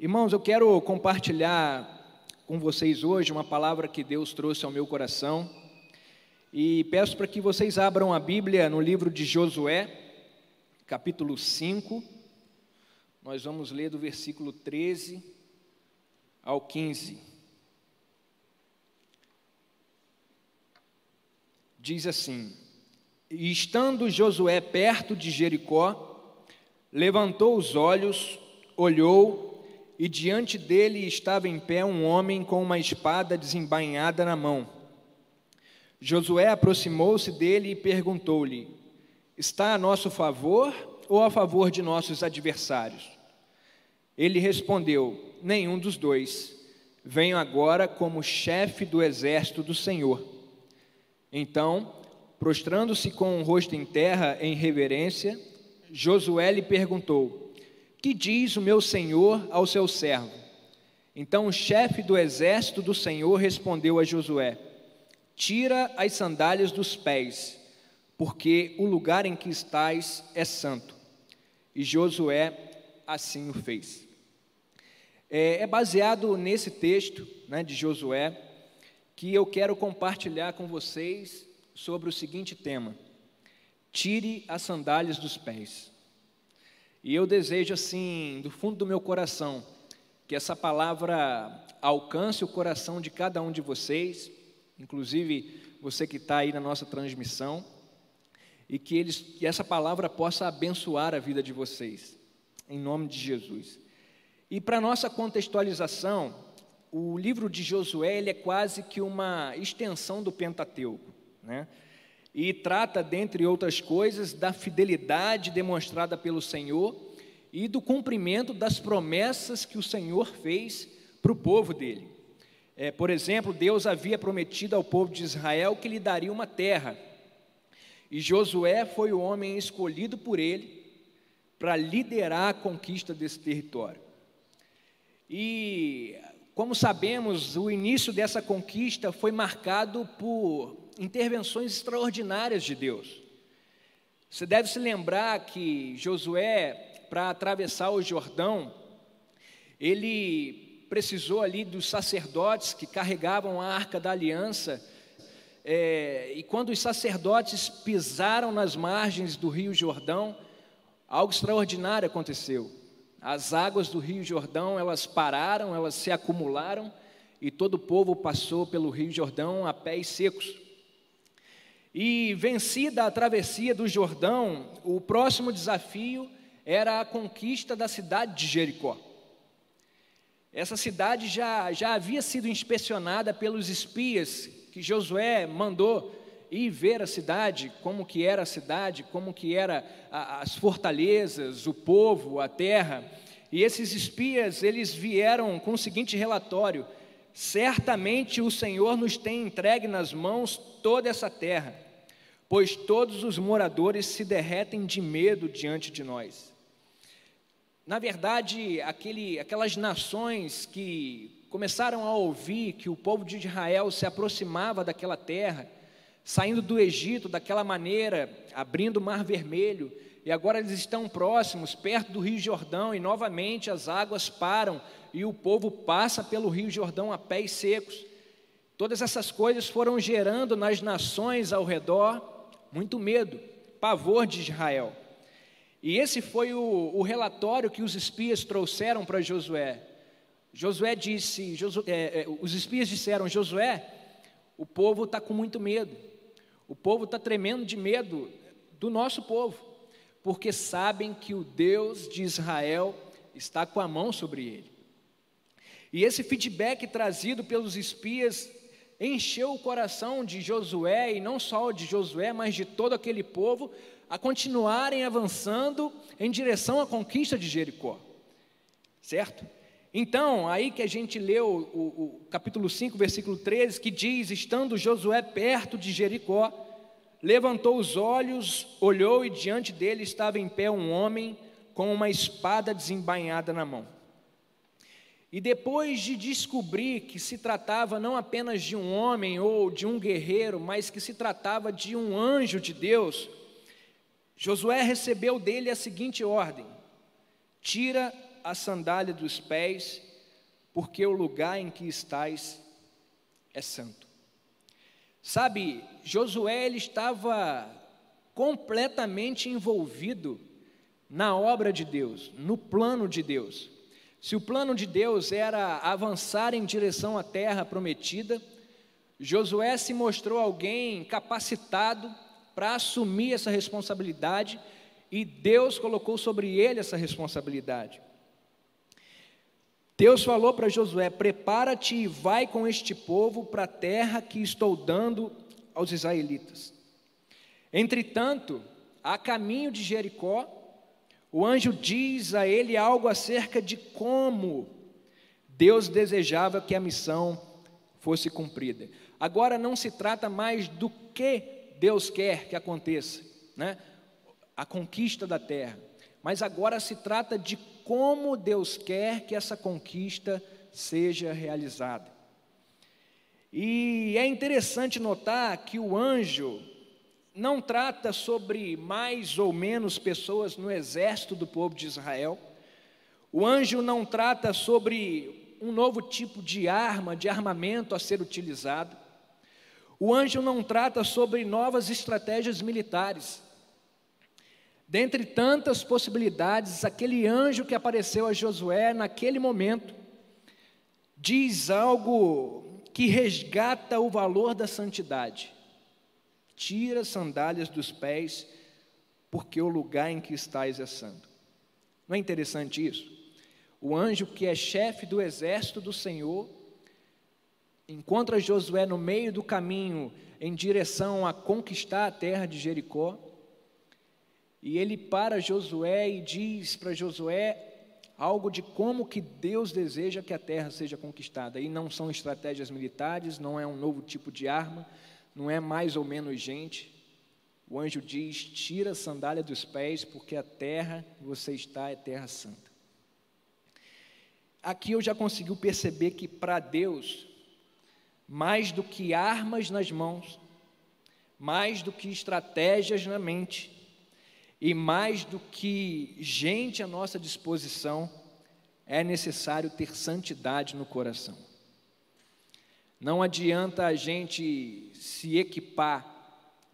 Irmãos, eu quero compartilhar com vocês hoje uma palavra que Deus trouxe ao meu coração e peço para que vocês abram a Bíblia no livro de Josué, capítulo 5. Nós vamos ler do versículo 13 ao 15. Diz assim: E estando Josué perto de Jericó, levantou os olhos, olhou e diante dele estava em pé um homem com uma espada desembainhada na mão. Josué aproximou-se dele e perguntou-lhe: Está a nosso favor ou a favor de nossos adversários? Ele respondeu: Nenhum dos dois. Venho agora como chefe do exército do Senhor. Então, prostrando-se com o rosto em terra em reverência, Josué lhe perguntou: que diz o meu senhor ao seu servo? Então o chefe do exército do Senhor respondeu a Josué: Tira as sandálias dos pés, porque o lugar em que estás é santo. E Josué assim o fez. É, é baseado nesse texto né, de Josué que eu quero compartilhar com vocês sobre o seguinte tema: Tire as sandálias dos pés. E eu desejo, assim, do fundo do meu coração, que essa palavra alcance o coração de cada um de vocês, inclusive você que está aí na nossa transmissão, e que, eles, que essa palavra possa abençoar a vida de vocês, em nome de Jesus. E para nossa contextualização, o livro de Josué é quase que uma extensão do Pentateuco, né? E trata, dentre outras coisas, da fidelidade demonstrada pelo Senhor e do cumprimento das promessas que o Senhor fez para o povo dele. É, por exemplo, Deus havia prometido ao povo de Israel que lhe daria uma terra, e Josué foi o homem escolhido por ele para liderar a conquista desse território. E, como sabemos, o início dessa conquista foi marcado por intervenções extraordinárias de Deus. Você deve se lembrar que Josué, para atravessar o Jordão, ele precisou ali dos sacerdotes que carregavam a arca da aliança. É, e quando os sacerdotes pisaram nas margens do rio Jordão, algo extraordinário aconteceu. As águas do rio Jordão, elas pararam, elas se acumularam e todo o povo passou pelo rio Jordão a pés secos. E vencida a travessia do Jordão, o próximo desafio era a conquista da cidade de Jericó. Essa cidade já, já havia sido inspecionada pelos espias que Josué mandou ir ver a cidade, como que era a cidade, como que era a, as fortalezas, o povo, a terra. E esses espias, eles vieram com o seguinte relatório: certamente o Senhor nos tem entregue nas mãos toda essa terra pois todos os moradores se derretem de medo diante de nós. Na verdade, aquele, aquelas nações que começaram a ouvir que o povo de Israel se aproximava daquela terra, saindo do Egito daquela maneira, abrindo o Mar Vermelho, e agora eles estão próximos, perto do Rio Jordão, e novamente as águas param e o povo passa pelo Rio Jordão a pés secos. Todas essas coisas foram gerando nas nações ao redor muito medo, pavor de Israel. E esse foi o, o relatório que os espias trouxeram para Josué. Josué disse, Josué, é, os espias disseram: Josué, o povo está com muito medo, o povo está tremendo de medo do nosso povo, porque sabem que o Deus de Israel está com a mão sobre ele. E esse feedback trazido pelos espias encheu o coração de Josué, e não só de Josué, mas de todo aquele povo, a continuarem avançando em direção à conquista de Jericó. Certo? Então, aí que a gente leu o, o, capítulo 5, versículo 13, que diz: Estando Josué perto de Jericó, levantou os olhos, olhou e diante dele estava em pé um homem com uma espada desembainhada na mão. E depois de descobrir que se tratava não apenas de um homem ou de um guerreiro, mas que se tratava de um anjo de Deus, Josué recebeu dele a seguinte ordem: tira a sandália dos pés, porque o lugar em que estais é santo. Sabe, Josué ele estava completamente envolvido na obra de Deus, no plano de Deus. Se o plano de Deus era avançar em direção à terra prometida, Josué se mostrou alguém capacitado para assumir essa responsabilidade e Deus colocou sobre ele essa responsabilidade. Deus falou para Josué: Prepara-te e vai com este povo para a terra que estou dando aos israelitas. Entretanto, a caminho de Jericó, o anjo diz a ele algo acerca de como Deus desejava que a missão fosse cumprida. Agora não se trata mais do que Deus quer que aconteça, né? a conquista da terra, mas agora se trata de como Deus quer que essa conquista seja realizada. E é interessante notar que o anjo não trata sobre mais ou menos pessoas no exército do povo de Israel. O anjo não trata sobre um novo tipo de arma, de armamento a ser utilizado. O anjo não trata sobre novas estratégias militares. Dentre tantas possibilidades, aquele anjo que apareceu a Josué naquele momento diz algo que resgata o valor da santidade. Tira as sandálias dos pés, porque o lugar em que estás é santo. Não é interessante isso? O anjo que é chefe do exército do Senhor encontra Josué no meio do caminho em direção a conquistar a terra de Jericó e ele para Josué e diz para Josué algo de como que Deus deseja que a terra seja conquistada. E não são estratégias militares, não é um novo tipo de arma, não é mais ou menos gente. O anjo diz: tira a sandália dos pés, porque a terra que você está é terra santa. Aqui eu já consegui perceber que para Deus, mais do que armas nas mãos, mais do que estratégias na mente, e mais do que gente à nossa disposição, é necessário ter santidade no coração. Não adianta a gente se equipar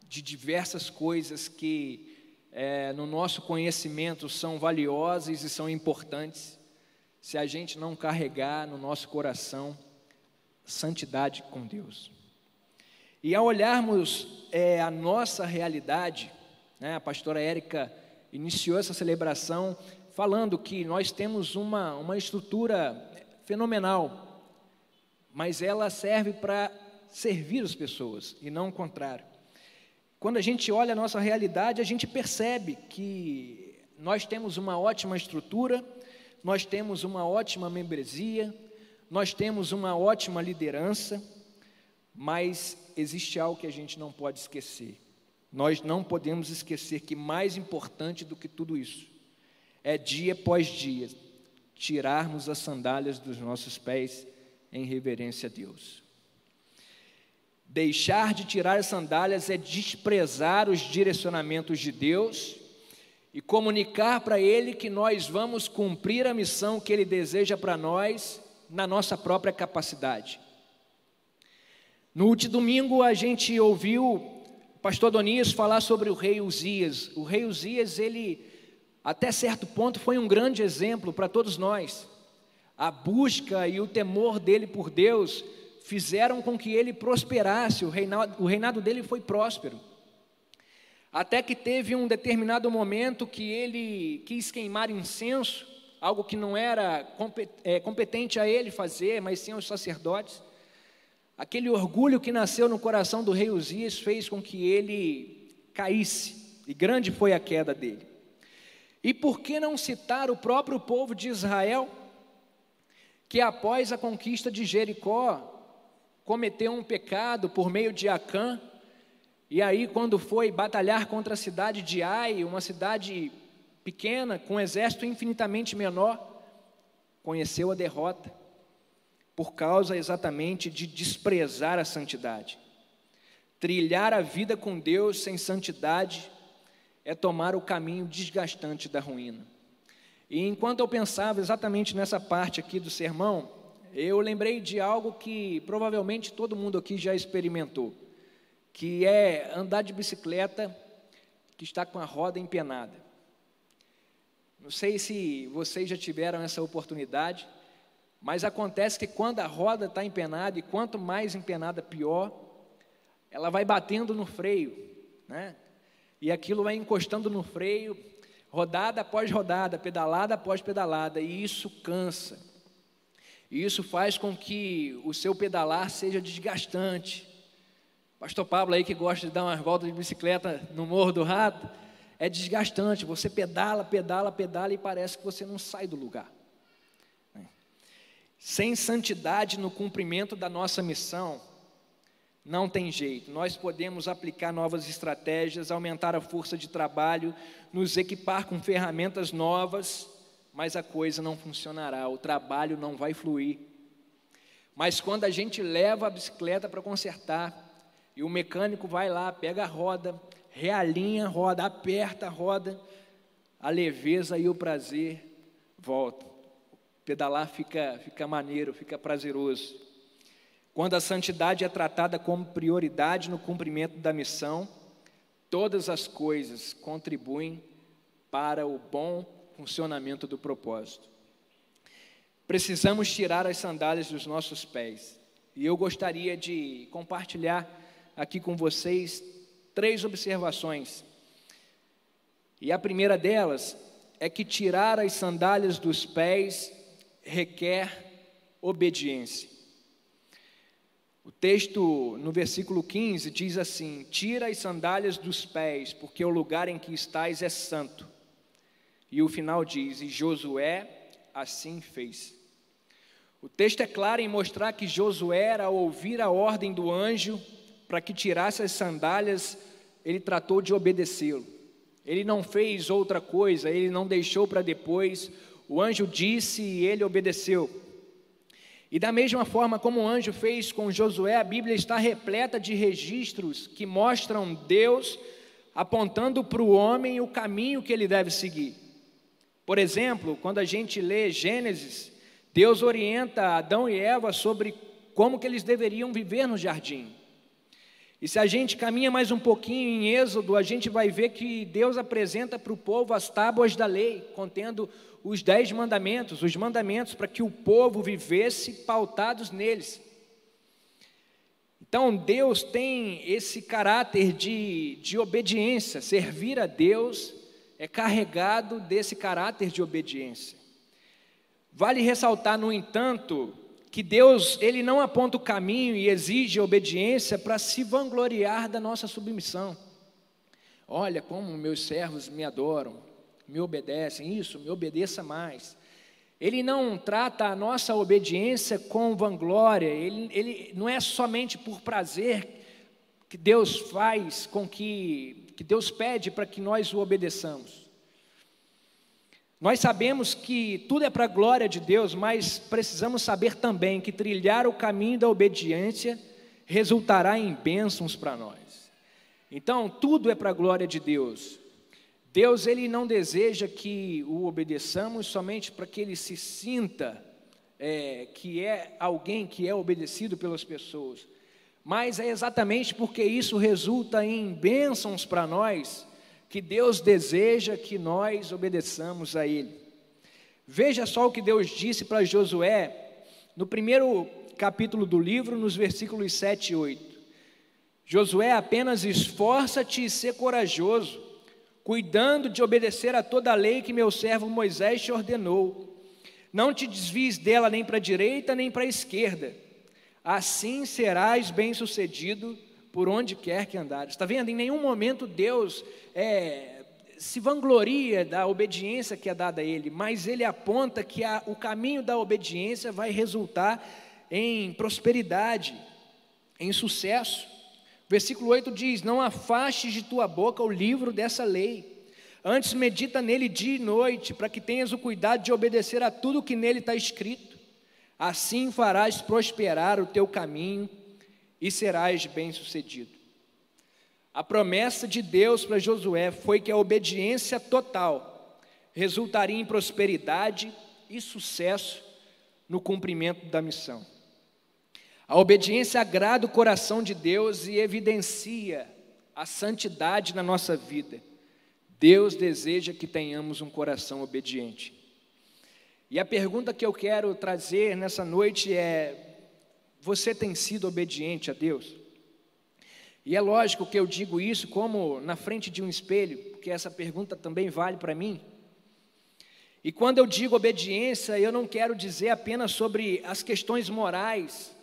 de diversas coisas que é, no nosso conhecimento são valiosas e são importantes, se a gente não carregar no nosso coração santidade com Deus. E ao olharmos é, a nossa realidade, né? A pastora Érica iniciou essa celebração falando que nós temos uma, uma estrutura fenomenal, mas ela serve para servir as pessoas e não o contrário. Quando a gente olha a nossa realidade, a gente percebe que nós temos uma ótima estrutura, nós temos uma ótima membresia, nós temos uma ótima liderança, mas existe algo que a gente não pode esquecer. Nós não podemos esquecer que mais importante do que tudo isso é dia após dia tirarmos as sandálias dos nossos pés em reverência a Deus. Deixar de tirar as sandálias é desprezar os direcionamentos de Deus e comunicar para Ele que nós vamos cumprir a missão que Ele deseja para nós na nossa própria capacidade. No último domingo a gente ouviu pastor Donias falar sobre o rei Uzias. O rei Uzias, ele, até certo ponto, foi um grande exemplo para todos nós. A busca e o temor dele por Deus fizeram com que ele prosperasse, o reinado, o reinado dele foi próspero. Até que teve um determinado momento que ele quis queimar incenso, algo que não era é, competente a ele fazer, mas sim aos sacerdotes. Aquele orgulho que nasceu no coração do rei Uzias fez com que ele caísse, e grande foi a queda dele. E por que não citar o próprio povo de Israel, que após a conquista de Jericó, cometeu um pecado por meio de Acã, e aí, quando foi batalhar contra a cidade de Ai, uma cidade pequena, com um exército infinitamente menor, conheceu a derrota por causa exatamente de desprezar a santidade. Trilhar a vida com Deus sem santidade é tomar o caminho desgastante da ruína. E enquanto eu pensava exatamente nessa parte aqui do sermão, eu lembrei de algo que provavelmente todo mundo aqui já experimentou, que é andar de bicicleta que está com a roda empenada. Não sei se vocês já tiveram essa oportunidade, mas acontece que quando a roda está empenada, e quanto mais empenada, pior, ela vai batendo no freio, né? E aquilo vai encostando no freio, rodada após rodada, pedalada após pedalada, e isso cansa. E isso faz com que o seu pedalar seja desgastante. Pastor Pablo aí que gosta de dar umas voltas de bicicleta no Morro do Rato, é desgastante. Você pedala, pedala, pedala e parece que você não sai do lugar. Sem santidade no cumprimento da nossa missão, não tem jeito. Nós podemos aplicar novas estratégias, aumentar a força de trabalho, nos equipar com ferramentas novas, mas a coisa não funcionará, o trabalho não vai fluir. Mas quando a gente leva a bicicleta para consertar, e o mecânico vai lá, pega a roda, realinha a roda, aperta a roda, a leveza e o prazer voltam. Pedalar fica, fica maneiro, fica prazeroso. Quando a santidade é tratada como prioridade no cumprimento da missão, todas as coisas contribuem para o bom funcionamento do propósito. Precisamos tirar as sandálias dos nossos pés. E eu gostaria de compartilhar aqui com vocês três observações. E a primeira delas é que tirar as sandálias dos pés requer obediência. O texto no versículo 15 diz assim: Tira as sandálias dos pés, porque o lugar em que estás é santo. E o final diz: E Josué assim fez. O texto é claro em mostrar que Josué, ao ouvir a ordem do anjo para que tirasse as sandálias, ele tratou de obedecê-lo. Ele não fez outra coisa, ele não deixou para depois. O anjo disse e ele obedeceu. E da mesma forma como o anjo fez com Josué, a Bíblia está repleta de registros que mostram Deus apontando para o homem o caminho que ele deve seguir. Por exemplo, quando a gente lê Gênesis, Deus orienta Adão e Eva sobre como que eles deveriam viver no jardim. E se a gente caminha mais um pouquinho em Êxodo, a gente vai ver que Deus apresenta para o povo as tábuas da lei, contendo os dez mandamentos, os mandamentos para que o povo vivesse pautados neles. Então Deus tem esse caráter de, de obediência, servir a Deus é carregado desse caráter de obediência. Vale ressaltar, no entanto, que Deus, ele não aponta o caminho e exige obediência para se vangloriar da nossa submissão. Olha como meus servos me adoram, me obedecem, isso, me obedeça mais. Ele não trata a nossa obediência com vanglória, ele, ele não é somente por prazer que Deus faz com que, que Deus pede para que nós o obedeçamos. Nós sabemos que tudo é para a glória de Deus, mas precisamos saber também que trilhar o caminho da obediência resultará em bênçãos para nós. Então, tudo é para a glória de Deus. Deus, Ele não deseja que o obedeçamos somente para que Ele se sinta é, que é alguém que é obedecido pelas pessoas, mas é exatamente porque isso resulta em bênçãos para nós que Deus deseja que nós obedeçamos a Ele. Veja só o que Deus disse para Josué no primeiro capítulo do livro, nos versículos 7 e 8. Josué, apenas esforça-te e ser corajoso, cuidando de obedecer a toda a lei que meu servo Moisés te ordenou. Não te desvies dela nem para a direita nem para a esquerda. Assim serás bem-sucedido por onde quer que andares. Está vendo? Em nenhum momento Deus é, se vangloria da obediência que é dada a Ele, mas Ele aponta que a, o caminho da obediência vai resultar em prosperidade, em sucesso. Versículo 8 diz: Não afastes de tua boca o livro dessa lei, antes medita nele dia e noite, para que tenhas o cuidado de obedecer a tudo que nele está escrito. Assim farás prosperar o teu caminho e serás bem-sucedido. A promessa de Deus para Josué foi que a obediência total resultaria em prosperidade e sucesso no cumprimento da missão. A obediência agrada o coração de Deus e evidencia a santidade na nossa vida. Deus deseja que tenhamos um coração obediente. E a pergunta que eu quero trazer nessa noite é: você tem sido obediente a Deus? E é lógico que eu digo isso como na frente de um espelho, porque essa pergunta também vale para mim. E quando eu digo obediência, eu não quero dizer apenas sobre as questões morais,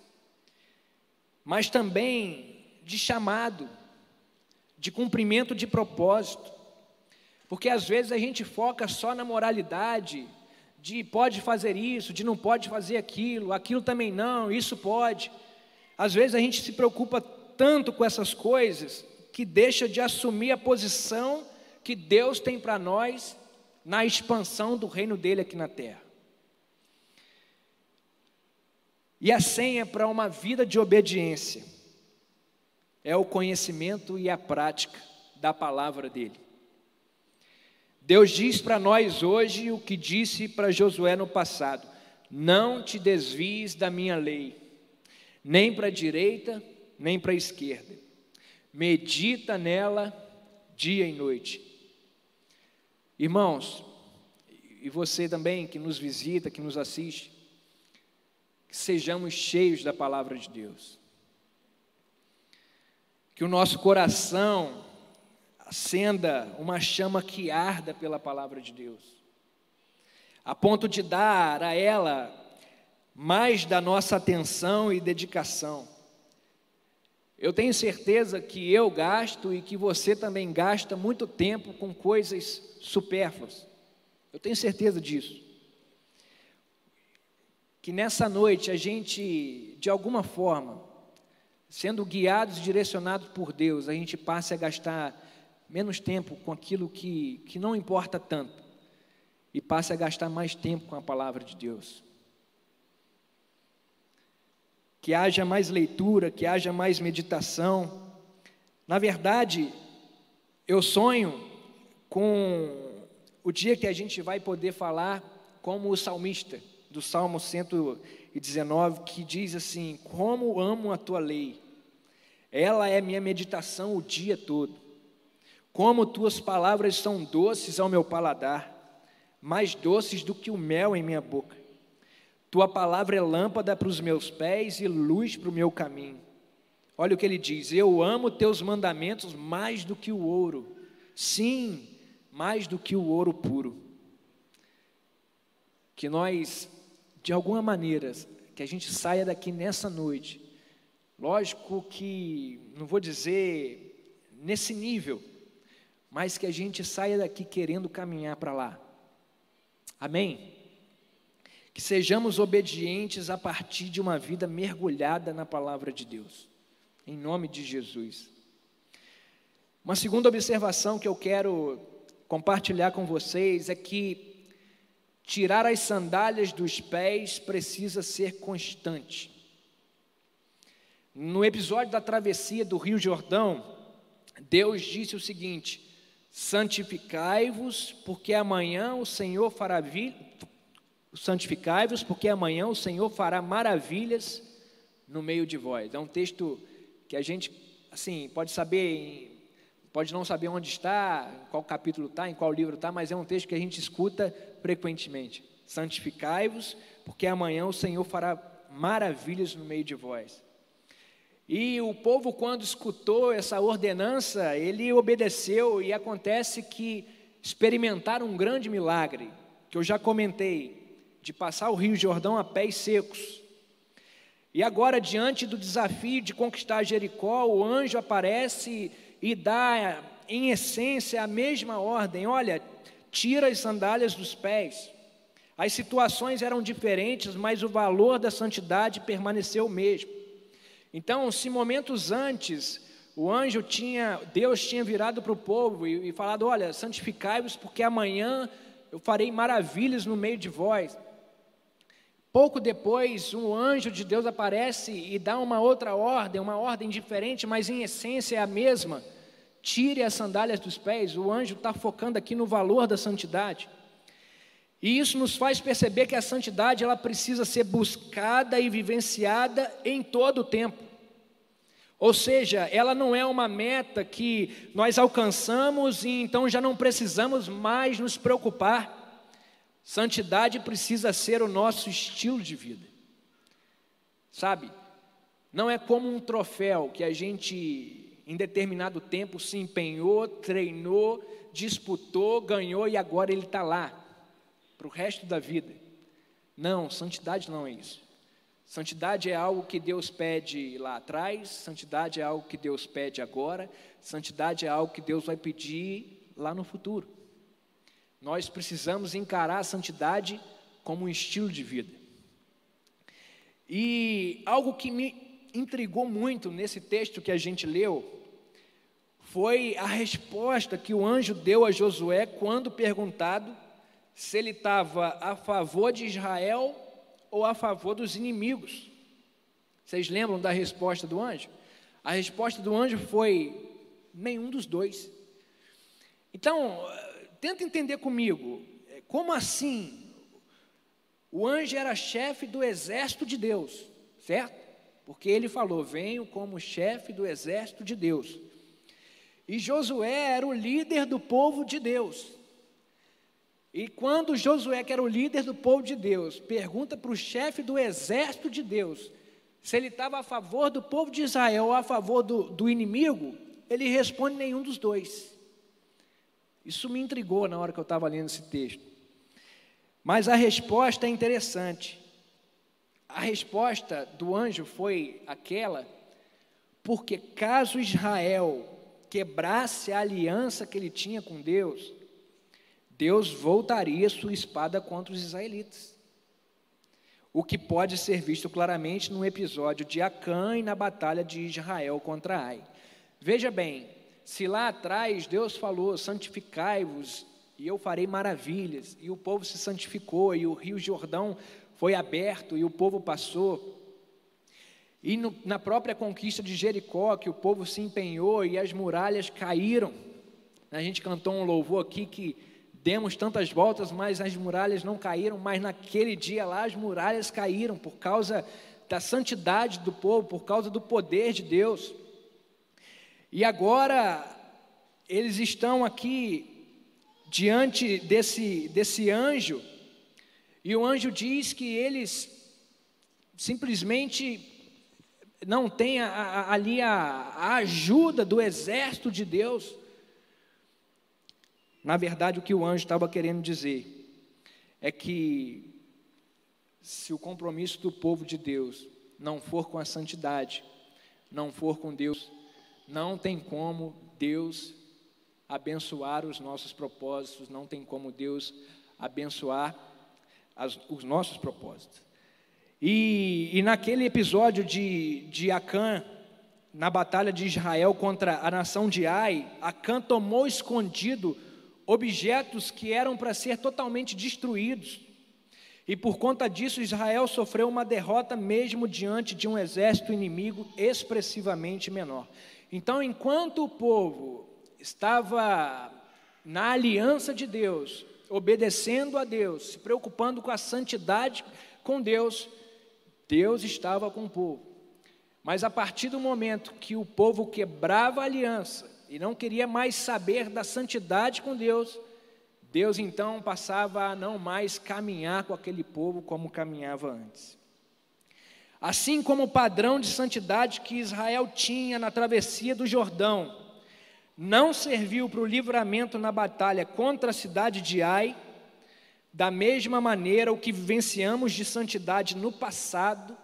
mas também de chamado, de cumprimento de propósito. Porque às vezes a gente foca só na moralidade, de pode fazer isso, de não pode fazer aquilo, aquilo também não, isso pode. Às vezes a gente se preocupa tanto com essas coisas que deixa de assumir a posição que Deus tem para nós na expansão do reino dele aqui na terra. E a senha para uma vida de obediência é o conhecimento e a prática da palavra dele. Deus diz para nós hoje o que disse para Josué no passado: Não te desvies da minha lei, nem para a direita, nem para a esquerda. Medita nela dia e noite. Irmãos, e você também que nos visita, que nos assiste, que sejamos cheios da palavra de Deus. Que o nosso coração acenda uma chama que arda pela palavra de Deus, a ponto de dar a ela mais da nossa atenção e dedicação. Eu tenho certeza que eu gasto e que você também gasta muito tempo com coisas supérfluas. Eu tenho certeza disso que nessa noite a gente, de alguma forma, sendo guiados e direcionados por Deus, a gente passe a gastar menos tempo com aquilo que, que não importa tanto e passe a gastar mais tempo com a palavra de Deus. Que haja mais leitura, que haja mais meditação. Na verdade, eu sonho com o dia que a gente vai poder falar como o salmista do Salmo 119, que diz assim: Como amo a tua lei, ela é minha meditação o dia todo. Como tuas palavras são doces ao meu paladar, mais doces do que o mel em minha boca. Tua palavra é lâmpada para os meus pés e luz para o meu caminho. Olha o que ele diz: Eu amo teus mandamentos mais do que o ouro. Sim, mais do que o ouro puro. Que nós de alguma maneira, que a gente saia daqui nessa noite. Lógico que, não vou dizer nesse nível, mas que a gente saia daqui querendo caminhar para lá. Amém? Que sejamos obedientes a partir de uma vida mergulhada na palavra de Deus, em nome de Jesus. Uma segunda observação que eu quero compartilhar com vocês é que Tirar as sandálias dos pés precisa ser constante. No episódio da travessia do Rio Jordão, Deus disse o seguinte: Santificai-vos, porque amanhã o Senhor fará santificai-vos, porque amanhã o Senhor fará maravilhas no meio de vós. É um texto que a gente, assim, pode saber pode não saber onde está, qual capítulo está, em qual livro está, mas é um texto que a gente escuta frequentemente. Santificai-vos, porque amanhã o Senhor fará maravilhas no meio de vós. E o povo, quando escutou essa ordenança, ele obedeceu, e acontece que experimentaram um grande milagre, que eu já comentei, de passar o Rio Jordão a pés secos. E agora, diante do desafio de conquistar Jericó, o anjo aparece e dá, em essência, a mesma ordem: olha, tira as sandálias dos pés. As situações eram diferentes, mas o valor da santidade permaneceu o mesmo. Então, se momentos antes o anjo tinha, Deus tinha virado para o povo e, e falado: Olha, santificai-vos, porque amanhã eu farei maravilhas no meio de vós. Pouco depois, um anjo de Deus aparece e dá uma outra ordem, uma ordem diferente, mas em essência é a mesma. Tire as sandálias dos pés. O anjo está focando aqui no valor da santidade. E isso nos faz perceber que a santidade ela precisa ser buscada e vivenciada em todo o tempo. Ou seja, ela não é uma meta que nós alcançamos e então já não precisamos mais nos preocupar. Santidade precisa ser o nosso estilo de vida. Sabe? Não é como um troféu que a gente, em determinado tempo, se empenhou, treinou, disputou, ganhou e agora ele está lá, para o resto da vida. Não, santidade não é isso. Santidade é algo que Deus pede lá atrás, santidade é algo que Deus pede agora, santidade é algo que Deus vai pedir lá no futuro. Nós precisamos encarar a santidade como um estilo de vida. E algo que me intrigou muito nesse texto que a gente leu foi a resposta que o anjo deu a Josué quando perguntado se ele estava a favor de Israel ou a favor dos inimigos. Vocês lembram da resposta do anjo? A resposta do anjo foi: nenhum dos dois. Então, tenta entender comigo, como assim? O anjo era chefe do exército de Deus, certo? Porque ele falou: venho como chefe do exército de Deus. E Josué era o líder do povo de Deus. E quando Josué, que era o líder do povo de Deus, pergunta para o chefe do exército de Deus se ele estava a favor do povo de Israel ou a favor do, do inimigo, ele responde nenhum dos dois. Isso me intrigou na hora que eu estava lendo esse texto. Mas a resposta é interessante. A resposta do anjo foi aquela, porque caso Israel quebrasse a aliança que ele tinha com Deus, Deus voltaria sua espada contra os israelitas. O que pode ser visto claramente no episódio de Acã e na batalha de Israel contra Ai. Veja bem, se lá atrás Deus falou: santificai-vos e eu farei maravilhas, e o povo se santificou, e o rio Jordão foi aberto, e o povo passou. E no, na própria conquista de Jericó, que o povo se empenhou e as muralhas caíram. A gente cantou um louvor aqui que demos tantas voltas, mas as muralhas não caíram, mas naquele dia lá as muralhas caíram por causa da santidade do povo, por causa do poder de Deus. E agora eles estão aqui diante desse, desse anjo, e o anjo diz que eles simplesmente não têm ali a, a ajuda do exército de Deus. Na verdade, o que o anjo estava querendo dizer é que se o compromisso do povo de Deus não for com a santidade, não for com Deus, não tem como Deus abençoar os nossos propósitos, não tem como Deus abençoar as, os nossos propósitos. E, e, naquele episódio de, de Acã, na batalha de Israel contra a nação de Ai, Acã tomou escondido objetos que eram para ser totalmente destruídos. E por conta disso, Israel sofreu uma derrota mesmo diante de um exército inimigo expressivamente menor. Então, enquanto o povo estava na aliança de Deus, obedecendo a Deus, se preocupando com a santidade com Deus, Deus estava com o povo. Mas a partir do momento que o povo quebrava a aliança, e não queria mais saber da santidade com Deus, Deus então passava a não mais caminhar com aquele povo como caminhava antes. Assim como o padrão de santidade que Israel tinha na travessia do Jordão não serviu para o livramento na batalha contra a cidade de Ai, da mesma maneira o que vivenciamos de santidade no passado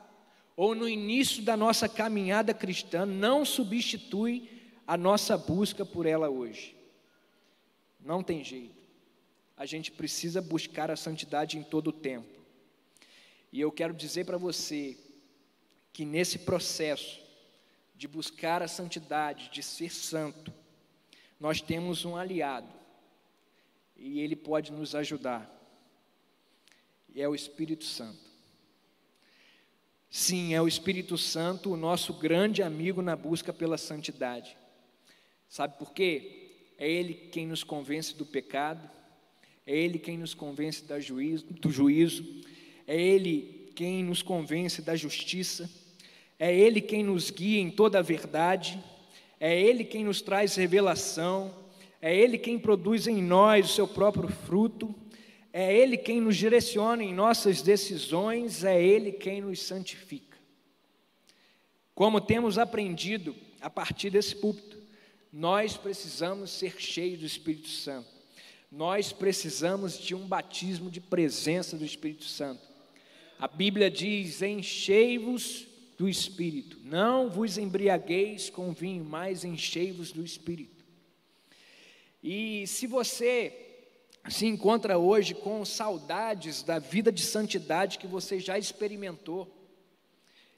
ou no início da nossa caminhada cristã não substitui a nossa busca por ela hoje. Não tem jeito. A gente precisa buscar a santidade em todo o tempo. E eu quero dizer para você que nesse processo de buscar a santidade, de ser santo, nós temos um aliado e ele pode nos ajudar. E é o Espírito Santo. Sim, é o Espírito Santo, o nosso grande amigo na busca pela santidade. Sabe por quê? É Ele quem nos convence do pecado, é Ele quem nos convence do juízo, é Ele quem nos convence da justiça, é Ele quem nos guia em toda a verdade, é Ele quem nos traz revelação, é Ele quem produz em nós o seu próprio fruto, é Ele quem nos direciona em nossas decisões, é Ele quem nos santifica. Como temos aprendido a partir desse púlpito, nós precisamos ser cheios do Espírito Santo. Nós precisamos de um batismo de presença do Espírito Santo. A Bíblia diz: enchei-vos do Espírito, não vos embriagueis com vinho, mas enchei-vos do Espírito. E se você se encontra hoje com saudades da vida de santidade que você já experimentou,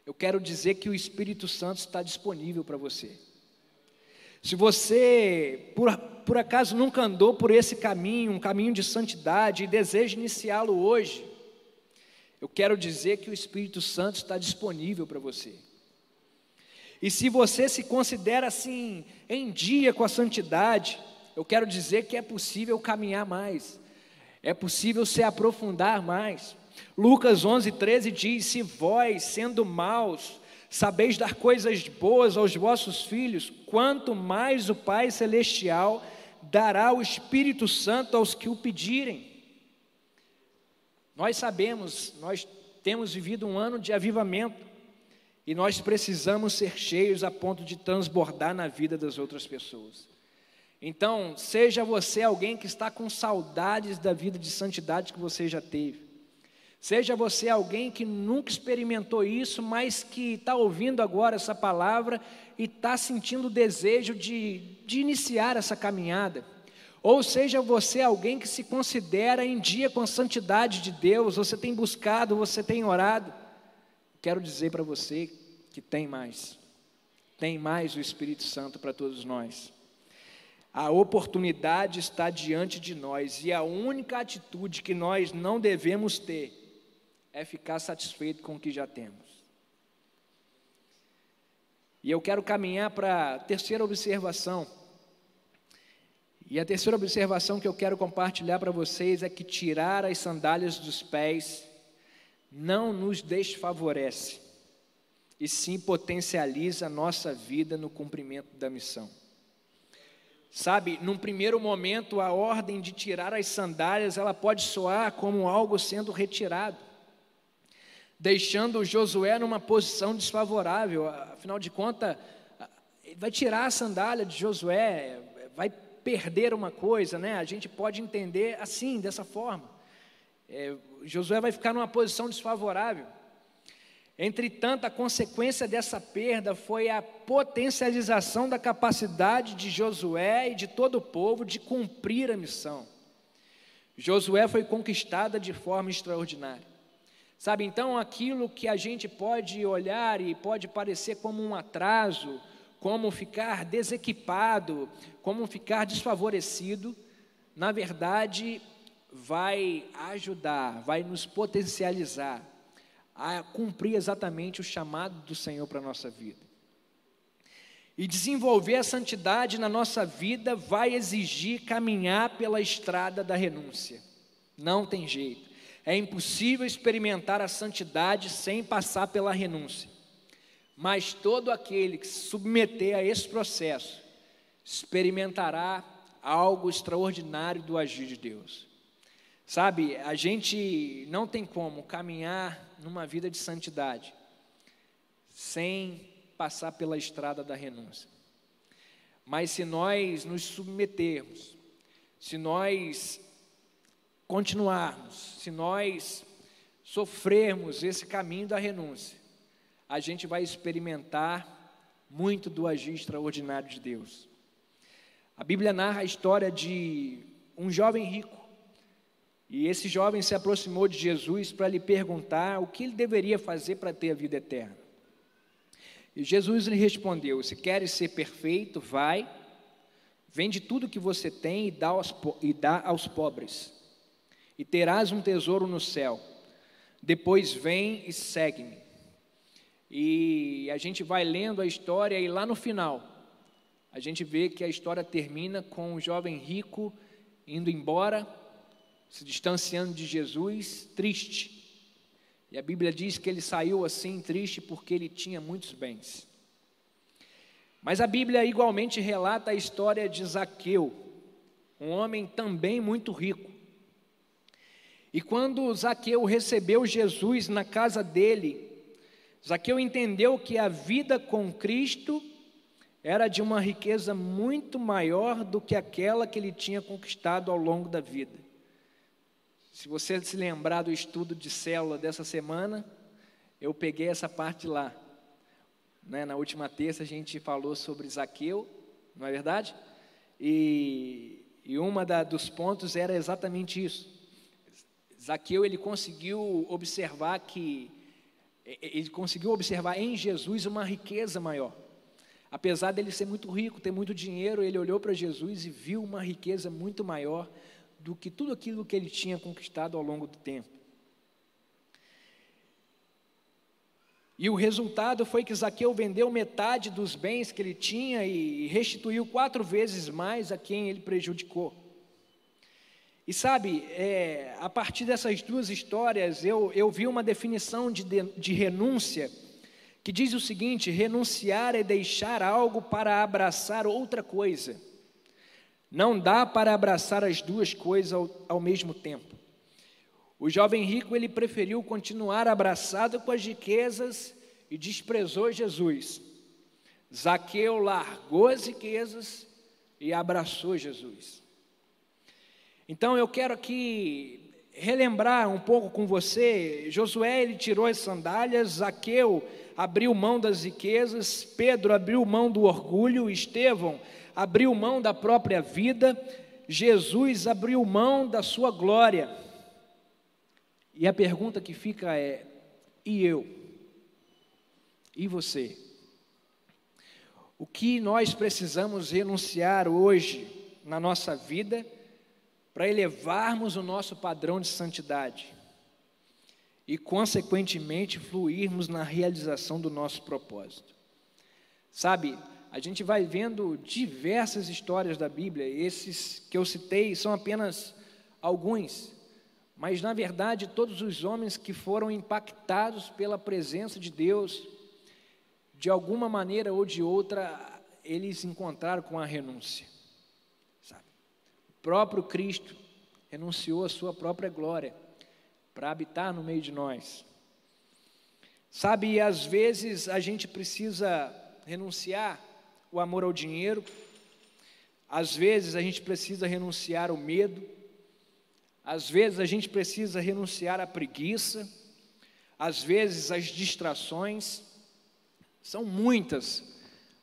eu quero dizer que o Espírito Santo está disponível para você. Se você, por, por acaso, nunca andou por esse caminho, um caminho de santidade, e deseja iniciá-lo hoje, eu quero dizer que o Espírito Santo está disponível para você. E se você se considera assim, em dia com a santidade, eu quero dizer que é possível caminhar mais, é possível se aprofundar mais. Lucas 11, 13 diz: Se vós, sendo maus, sabeis dar coisas boas aos vossos filhos, quanto mais o Pai Celestial dará o Espírito Santo aos que o pedirem. Nós sabemos, nós temos vivido um ano de avivamento e nós precisamos ser cheios a ponto de transbordar na vida das outras pessoas. Então, seja você alguém que está com saudades da vida de santidade que você já teve. Seja você alguém que nunca experimentou isso, mas que está ouvindo agora essa palavra e está sentindo o desejo de, de iniciar essa caminhada. Ou seja você alguém que se considera em dia com a santidade de Deus, você tem buscado, você tem orado. Quero dizer para você que tem mais. Tem mais o Espírito Santo para todos nós. A oportunidade está diante de nós e a única atitude que nós não devemos ter é ficar satisfeito com o que já temos. E eu quero caminhar para a terceira observação. E a terceira observação que eu quero compartilhar para vocês é que tirar as sandálias dos pés não nos desfavorece, e sim potencializa a nossa vida no cumprimento da missão. Sabe, num primeiro momento, a ordem de tirar as sandálias, ela pode soar como algo sendo retirado, deixando Josué numa posição desfavorável. Afinal de contas, vai tirar a sandália de Josué, vai perder uma coisa, né? A gente pode entender assim, dessa forma. É, Josué vai ficar numa posição desfavorável. Entretanto, a consequência dessa perda foi a potencialização da capacidade de Josué e de todo o povo de cumprir a missão. Josué foi conquistada de forma extraordinária. Sabe, então aquilo que a gente pode olhar e pode parecer como um atraso, como ficar desequipado, como ficar desfavorecido, na verdade vai ajudar, vai nos potencializar a cumprir exatamente o chamado do Senhor para a nossa vida. E desenvolver a santidade na nossa vida vai exigir caminhar pela estrada da renúncia. Não tem jeito. É impossível experimentar a santidade sem passar pela renúncia. Mas todo aquele que se submeter a esse processo experimentará algo extraordinário do agir de Deus. Sabe, a gente não tem como caminhar numa vida de santidade sem passar pela estrada da renúncia. Mas se nós nos submetermos, se nós continuarmos, se nós sofrermos esse caminho da renúncia, a gente vai experimentar muito do agir extraordinário de Deus. A Bíblia narra a história de um jovem rico e esse jovem se aproximou de Jesus para lhe perguntar o que ele deveria fazer para ter a vida eterna. E Jesus lhe respondeu: Se queres ser perfeito, vai, vende tudo que você tem e dá aos, e dá aos pobres, e terás um tesouro no céu. Depois vem e segue-me. E a gente vai lendo a história, e lá no final, a gente vê que a história termina com o jovem rico indo embora se distanciando de Jesus, triste. E a Bíblia diz que ele saiu assim triste porque ele tinha muitos bens. Mas a Bíblia igualmente relata a história de Zaqueu, um homem também muito rico. E quando Zaqueu recebeu Jesus na casa dele, Zaqueu entendeu que a vida com Cristo era de uma riqueza muito maior do que aquela que ele tinha conquistado ao longo da vida. Se você se lembrar do estudo de célula dessa semana, eu peguei essa parte lá. Né? Na última terça a gente falou sobre Zaqueu, não é verdade? E, e da, dos pontos era exatamente isso. Zaqueu ele conseguiu observar que ele conseguiu observar em Jesus uma riqueza maior. Apesar dele ser muito rico, ter muito dinheiro, ele olhou para Jesus e viu uma riqueza muito maior do que tudo aquilo que ele tinha conquistado ao longo do tempo. E o resultado foi que Zaqueu vendeu metade dos bens que ele tinha e restituiu quatro vezes mais a quem ele prejudicou. E sabe, é, a partir dessas duas histórias, eu, eu vi uma definição de, de, de renúncia que diz o seguinte: renunciar é deixar algo para abraçar outra coisa. Não dá para abraçar as duas coisas ao, ao mesmo tempo. O jovem rico ele preferiu continuar abraçado com as riquezas e desprezou Jesus. Zaqueu largou as riquezas e abraçou Jesus. Então eu quero aqui relembrar um pouco com você. Josué ele tirou as sandálias, Zaqueu abriu mão das riquezas, Pedro abriu mão do orgulho, Estevão abriu mão da própria vida, Jesus abriu mão da sua glória. E a pergunta que fica é: e eu? E você? O que nós precisamos renunciar hoje na nossa vida? Para elevarmos o nosso padrão de santidade e, consequentemente, fluirmos na realização do nosso propósito. Sabe, a gente vai vendo diversas histórias da Bíblia, esses que eu citei são apenas alguns, mas na verdade todos os homens que foram impactados pela presença de Deus, de alguma maneira ou de outra, eles encontraram com a renúncia próprio Cristo renunciou à sua própria glória para habitar no meio de nós. Sabe, às vezes a gente precisa renunciar o amor ao dinheiro, às vezes a gente precisa renunciar o medo, às vezes a gente precisa renunciar à preguiça, às vezes as distrações, são muitas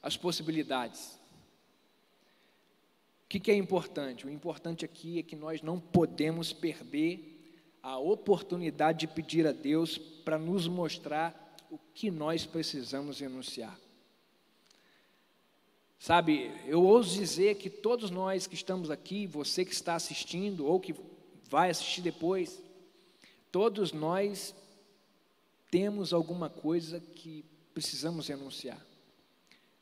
as possibilidades. O que, que é importante? O importante aqui é que nós não podemos perder a oportunidade de pedir a Deus para nos mostrar o que nós precisamos enunciar. Sabe, eu ouso dizer que todos nós que estamos aqui, você que está assistindo ou que vai assistir depois, todos nós temos alguma coisa que precisamos enunciar,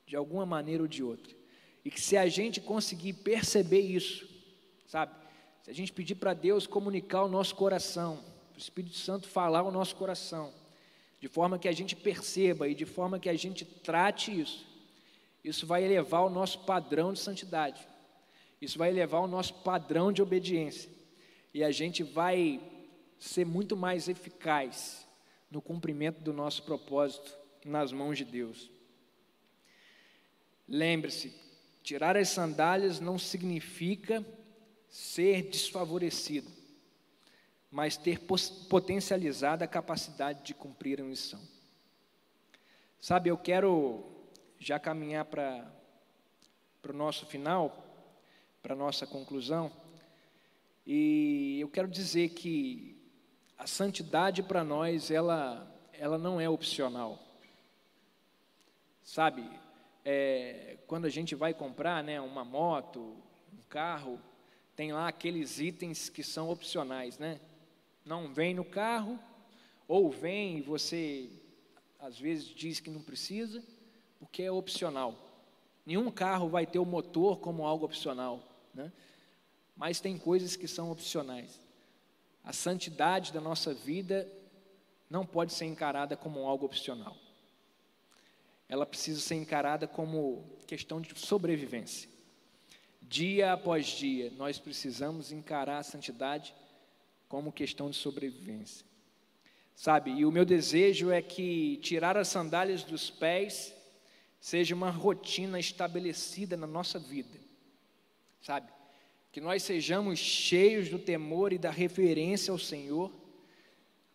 de alguma maneira ou de outra. E que se a gente conseguir perceber isso, sabe? Se a gente pedir para Deus comunicar o nosso coração, o Espírito Santo falar o nosso coração, de forma que a gente perceba e de forma que a gente trate isso, isso vai elevar o nosso padrão de santidade, isso vai elevar o nosso padrão de obediência, e a gente vai ser muito mais eficaz no cumprimento do nosso propósito nas mãos de Deus. Lembre-se, Tirar as sandálias não significa ser desfavorecido, mas ter potencializado a capacidade de cumprir a missão. Sabe, eu quero já caminhar para o nosso final, para a nossa conclusão, e eu quero dizer que a santidade para nós, ela, ela não é opcional. Sabe, é, quando a gente vai comprar né, uma moto, um carro, tem lá aqueles itens que são opcionais, né? Não vem no carro, ou vem e você às vezes diz que não precisa, porque é opcional. Nenhum carro vai ter o motor como algo opcional, né? Mas tem coisas que são opcionais. a santidade da nossa vida não pode ser encarada como algo opcional. Ela precisa ser encarada como questão de sobrevivência. Dia após dia, nós precisamos encarar a santidade como questão de sobrevivência. Sabe, e o meu desejo é que tirar as sandálias dos pés seja uma rotina estabelecida na nossa vida. Sabe? Que nós sejamos cheios do temor e da referência ao Senhor,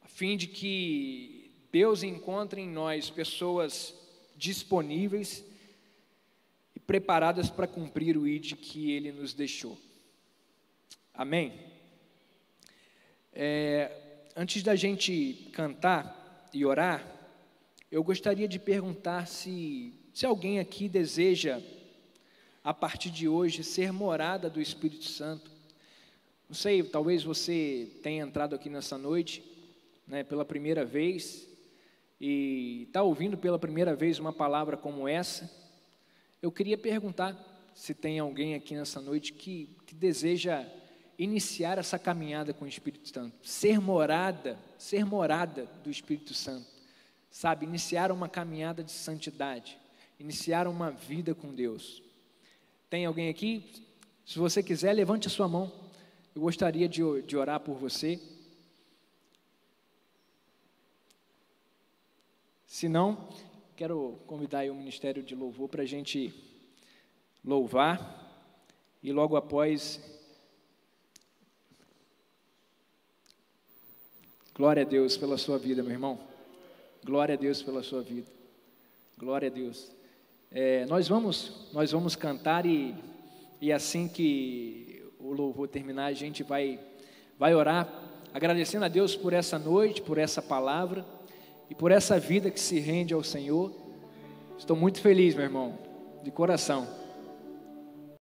a fim de que Deus encontre em nós pessoas disponíveis e preparadas para cumprir o ID que Ele nos deixou. Amém? É, antes da gente cantar e orar, eu gostaria de perguntar se, se alguém aqui deseja, a partir de hoje, ser morada do Espírito Santo. Não sei, talvez você tenha entrado aqui nessa noite, né, pela primeira vez, e está ouvindo pela primeira vez uma palavra como essa, eu queria perguntar se tem alguém aqui nessa noite que, que deseja iniciar essa caminhada com o Espírito Santo, ser morada, ser morada do Espírito Santo, sabe, iniciar uma caminhada de santidade, iniciar uma vida com Deus. Tem alguém aqui? Se você quiser, levante a sua mão. Eu gostaria de, de orar por você. Se não, quero convidar o Ministério de Louvor para a gente louvar e logo após. Glória a Deus pela sua vida, meu irmão. Glória a Deus pela sua vida. Glória a Deus. É, nós vamos, nós vamos cantar e, e assim que o louvor terminar, a gente vai, vai orar, agradecendo a Deus por essa noite, por essa palavra e por essa vida que se rende ao Senhor. Estou muito feliz, meu irmão, de coração.